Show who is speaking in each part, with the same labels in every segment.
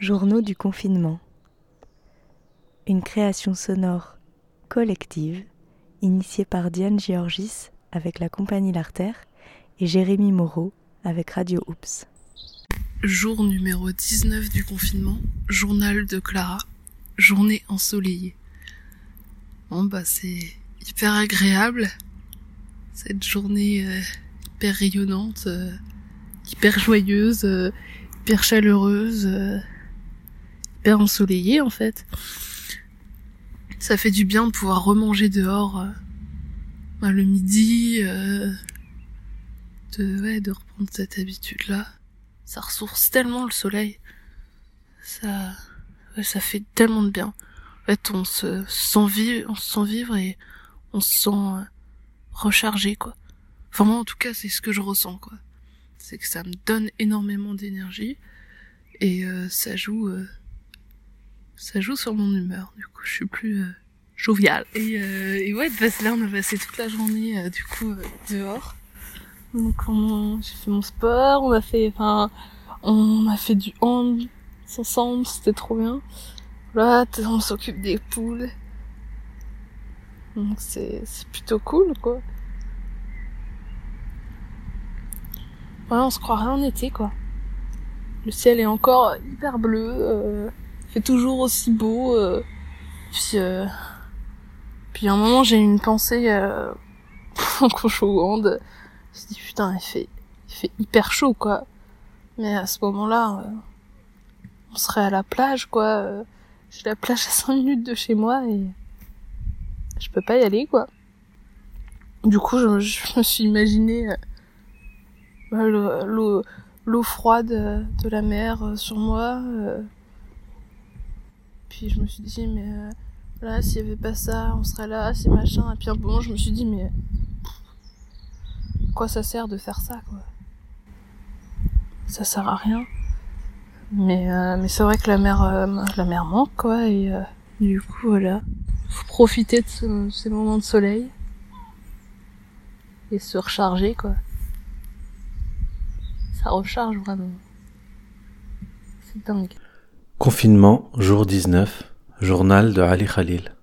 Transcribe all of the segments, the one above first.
Speaker 1: Journaux du confinement. Une création sonore collective initiée par Diane Georgis avec la compagnie L'Artère et Jérémy Moreau avec Radio Oops.
Speaker 2: Jour numéro 19 du confinement, journal de Clara, journée ensoleillée. Bon bah c'est hyper agréable, cette journée euh, hyper rayonnante, euh, hyper joyeuse, euh, hyper chaleureuse hyper ensoleillé en fait. Ça fait du bien de pouvoir remanger dehors euh, bah, le midi, euh, de, ouais, de reprendre cette habitude-là. Ça ressource tellement le soleil. Ça, ouais, ça fait tellement de bien. En fait, on se sent vivre, on se sent vivre et on se sent euh, rechargé, quoi. Enfin, moi, en tout cas, c'est ce que je ressens, quoi. C'est que ça me donne énormément d'énergie et euh, ça joue euh, ça joue sur mon humeur. Du coup, je suis plus euh, joviale. Et, euh, et ouais, là, on a passé toute la journée euh, du coup euh, dehors. Donc, j'ai fait mon sport, on a fait, enfin, on a fait du hand ensemble, c'était trop bien. Là, on s'occupe des poules. Donc c'est c'est plutôt cool, quoi. Ouais, on se croirait en été, quoi. Le ciel est encore hyper bleu. Euh, fait toujours aussi beau. Euh, puis, euh, puis à un moment j'ai eu une pensée euh, quand je me suis dit putain il fait, il fait hyper chaud quoi. Mais à ce moment-là, euh, on serait à la plage quoi. Euh, j'ai la plage à 5 minutes de chez moi et je peux pas y aller quoi. Du coup je, je me suis imaginé l'eau l'eau froide de la mer sur moi. Puis je me suis dit, mais euh, là, s'il y avait pas ça, on serait là, c'est machin. Et puis un moment, je me suis dit, mais quoi ça sert de faire ça, quoi? Ça sert à rien. Mais, euh, mais c'est vrai que la mer, euh, la manque, quoi. Et euh, du coup, voilà. Faut profiter de ce- ces moments de soleil. Et se recharger, quoi. Ça recharge vraiment. C'est dingue.
Speaker 3: Confinement, jour 19, journal de Ali Khalil.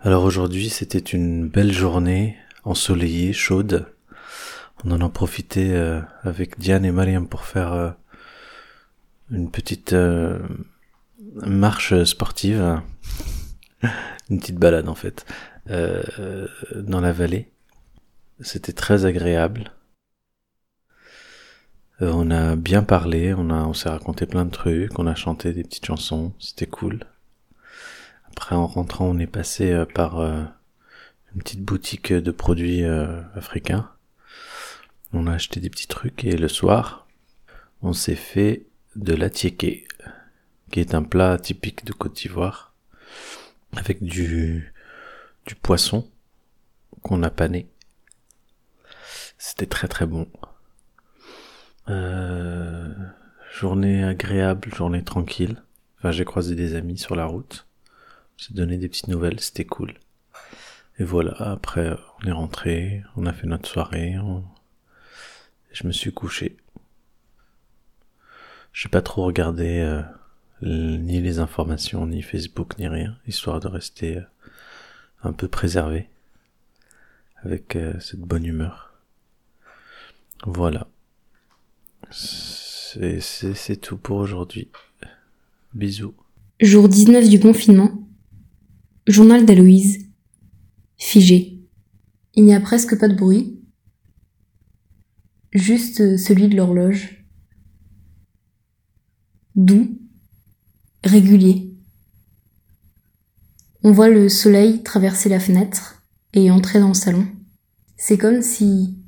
Speaker 3: Alors aujourd'hui, c'était une belle journée, ensoleillée, chaude. On en a profité euh, avec Diane et Mariam pour faire euh, une petite euh, marche sportive, une petite balade en fait, dans la vallée. C'était très agréable. Euh, on a bien parlé, on s'est raconté plein de trucs, on a chanté des petites chansons, c'était cool. Après, en rentrant, on est passé euh, par euh, une petite boutique de produits africains. On a acheté des petits trucs et le soir, on s'est fait de l'atiéké, qui est un plat typique de Côte d'Ivoire, avec du, du poisson qu'on a pané. C'était très très bon. Euh, journée agréable, journée tranquille. Enfin, j'ai croisé des amis sur la route. J'ai donné des petites nouvelles, c'était cool. Et voilà, après, on est rentré, on a fait notre soirée, on- je me suis couché. J'ai pas trop regardé euh, ni les informations, ni Facebook, ni rien, histoire de rester euh, un peu préservé avec cette bonne humeur. Voilà. C'est tout pour aujourd'hui. Bisous.
Speaker 4: Jour 19 du confinement. Journal d'Aloïse. Figé. Il n'y a presque pas de bruit. Juste celui de l'horloge. Doux. Régulier. On voit le soleil traverser la fenêtre et entrer dans le salon. C'est comme si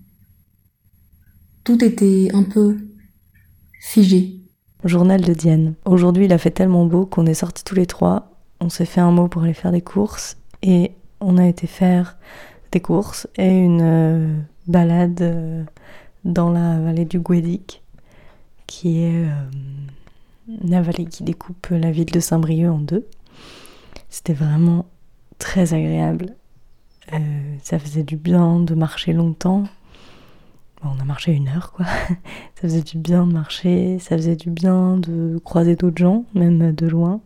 Speaker 4: tout était un peu figé.
Speaker 1: Journal de Diane. Aujourd'hui, il a fait tellement beau qu'on est sortis tous les trois. On s'est fait un mot pour aller faire des courses et on a été faire des courses et une euh, balade euh, dans la vallée du Guédic, qui est euh, la vallée qui découpe la ville de Saint-Brieuc en deux. C'était vraiment très agréable. Ça faisait du bien de marcher longtemps, on a marché une heure, quoi. ça faisait du bien de marcher, ça faisait du bien de croiser d'autres gens, même de loin,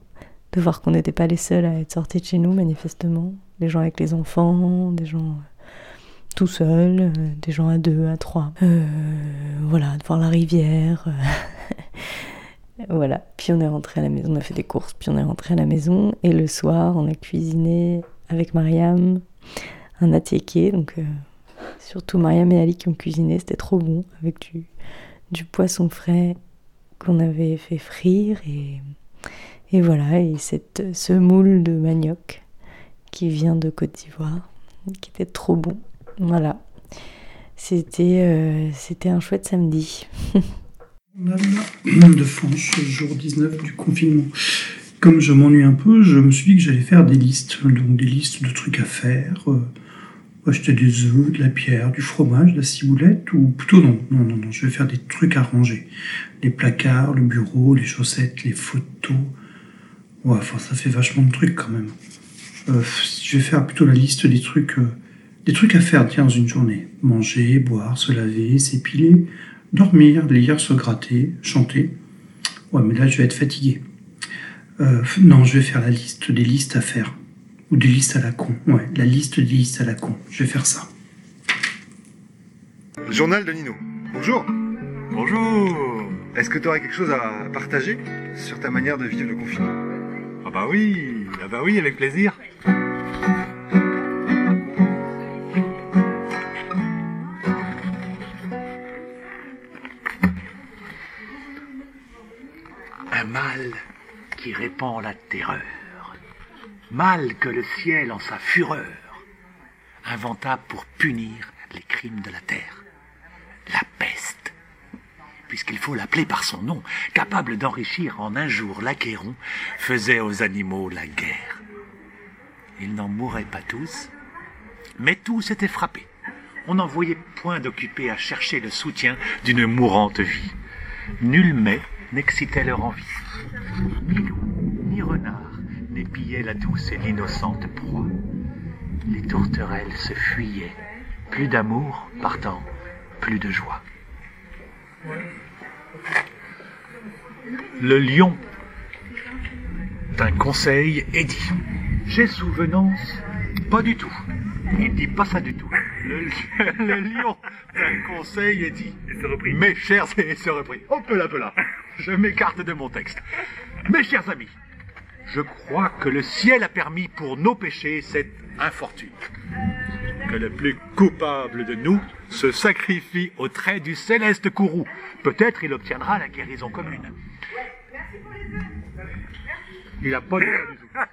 Speaker 1: de voir qu'on n'était pas les seuls à être sortis de chez nous, manifestement. Des gens avec les enfants, des gens euh, tout seuls, euh, des gens à deux, à trois. Euh, voilà, de voir la rivière. voilà. Puis on est rentré à la maison, on a fait des courses, puis on est rentré à la maison. Et le soir, on a cuisiné avec Mariam un attiéké, donc Surtout Mariam et Ali qui ont cuisiné, c'était trop bon, avec du, du poisson frais qu'on avait fait frire et, voilà, et cette, ce moule de manioc qui vient de Côte d'Ivoire, qui était trop bon. Voilà, c'était euh, c'était un chouette samedi.
Speaker 5: de France, jour 19 du confinement. Comme je m'ennuie un peu, je me suis dit que j'allais faire des listes, donc des listes de trucs à faire. Euh, acheter des œufs, de la pierre, du fromage, de la ciboulette, ou plutôt non, non, non, non, je vais faire des trucs à ranger. Les placards, le bureau, les chaussettes, les photos. Ouais, enfin, ça fait vachement de trucs quand même. Euh, je vais faire plutôt la liste des trucs, euh, des trucs à faire, tiens, dans une journée. Manger, boire, se laver, s'épiler, dormir, lire, se gratter, chanter. Ouais, mais là, je vais être fatigué. Euh, non, je vais faire la liste des listes à faire. Ou des listes à la con. Ouais, la liste des listes à la con. Je vais faire ça.
Speaker 6: Journal de Nino. Bonjour. Bonjour. Est-ce que tu aurais quelque chose à partager sur ta manière de vivre le confinement?
Speaker 7: Ah bah oui, ah bah oui, avec plaisir.
Speaker 8: Un mal qui répand la terreur mal que le ciel en sa fureur inventa pour punir les crimes de la terre. La peste, puisqu'il faut l'appeler par son nom, capable d'enrichir en un jour l'Achéron, faisait aux animaux la guerre. Ils n'en mouraient pas tous, mais tous étaient frappés. On n'en voyait point d'occupés à chercher le soutien d'une mourante vie. Nul mets n'excitait leur envie. Ni loup, ni renard, la douce et l'innocente proie. Les tourterelles se fuyaient, plus d'amour partant, plus de joie. Le lion d'un conseil et dit J'ai souvenance Pas du tout. Il dit pas ça du tout. Le, lion d'un conseil et dit Mes chers et se repris. Hop là, hop là. Je m'écarte de mon texte. Mes chers amis, je crois que le ciel a permis pour nos péchés cette infortune. Que le plus coupable de nous se sacrifie au trait du céleste courroux. Peut-être il obtiendra la guérison commune. Il n'a pas dit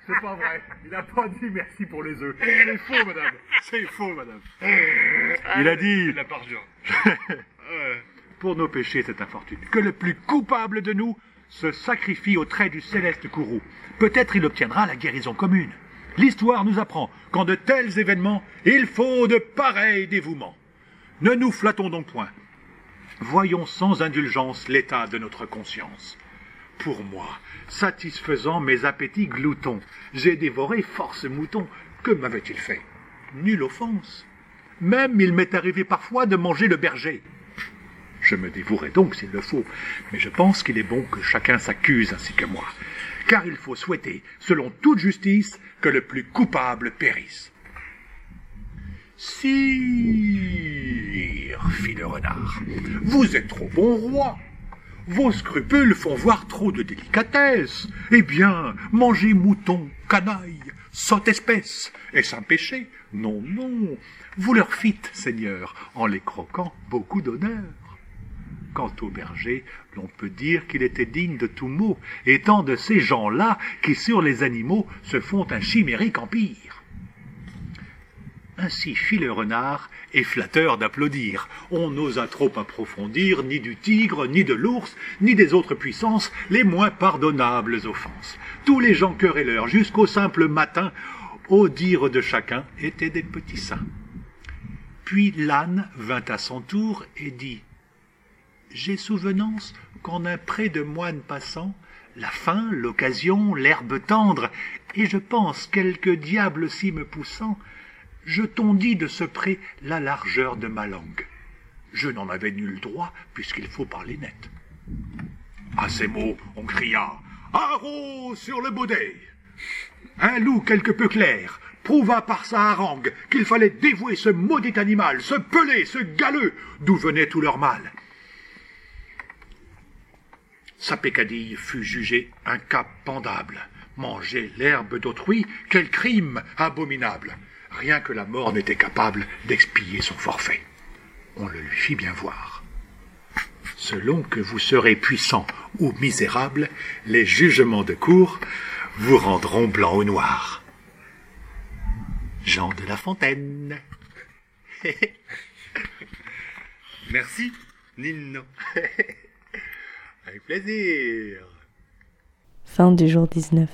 Speaker 8: C'est pas vrai. Il n'a pas dit merci pour les œufs. C'est faux, madame. C'est faux, madame. Il a dit. La pour nos péchés, cette infortune. Que le plus coupable de nous se sacrifie au trait du céleste courroux. Peut-être il obtiendra la guérison commune. L'histoire nous apprend qu'en de tels événements, il faut de pareils dévouements. Ne nous flattons donc point. Voyons sans indulgence l'état de notre conscience. Pour moi, satisfaisant mes appétits gloutons, j'ai dévoré force moutons. Que m'avait-il fait? Nulle offense. Même il m'est arrivé parfois de manger le berger. Je me dévouerai donc s'il le faut, mais je pense qu'il est bon que chacun s'accuse ainsi que moi, car il faut souhaiter, selon toute justice, que le plus coupable périsse. Sire, fit le renard, vous êtes trop bon roi. Vos scrupules font voir trop de délicatesse. Eh bien, mangez mouton, canaille, sotte espèce. Est-ce un péché Non, non. Vous leur fîtes, Seigneur, en les croquant beaucoup d'honneur. Quant au berger, l'on peut dire qu'il était digne de tout mot, étant de ces gens-là qui sur les animaux se font un chimérique empire. Ainsi fit le renard, et flatteur d'applaudir. On n'osa trop approfondir ni du tigre, ni de l'ours, ni des autres puissances, les moins pardonnables offenses. Tous les gens querelleurs, jusqu'au simple matin, au dire de chacun, étaient des petits saints. Puis l'âne vint à son tour et dit j'ai souvenance qu'en un pré de moines passant, la faim, l'occasion, l'herbe tendre, et je pense quelque diable si me poussant, je tondis de ce pré la largeur de ma langue. Je n'en avais nul droit, puisqu'il faut parler net. À ces mots, on cria Haro sur le baudet Un loup quelque peu clair prouva par sa harangue qu'il fallait dévouer ce maudit animal, ce pelé, ce galeux, d'où venait tout leur mal. Sa pécadille fut jugée un cas pendable. Manger l'herbe d'autrui, quel crime abominable Rien que la mort n'était capable d'expier son forfait. On le lui fit bien voir. Selon que vous serez puissant ou misérable, les jugements de cour vous rendront blanc ou noir. Jean de La Fontaine.
Speaker 7: Merci, Nino. Avec plaisir.
Speaker 1: Fin du jour 19.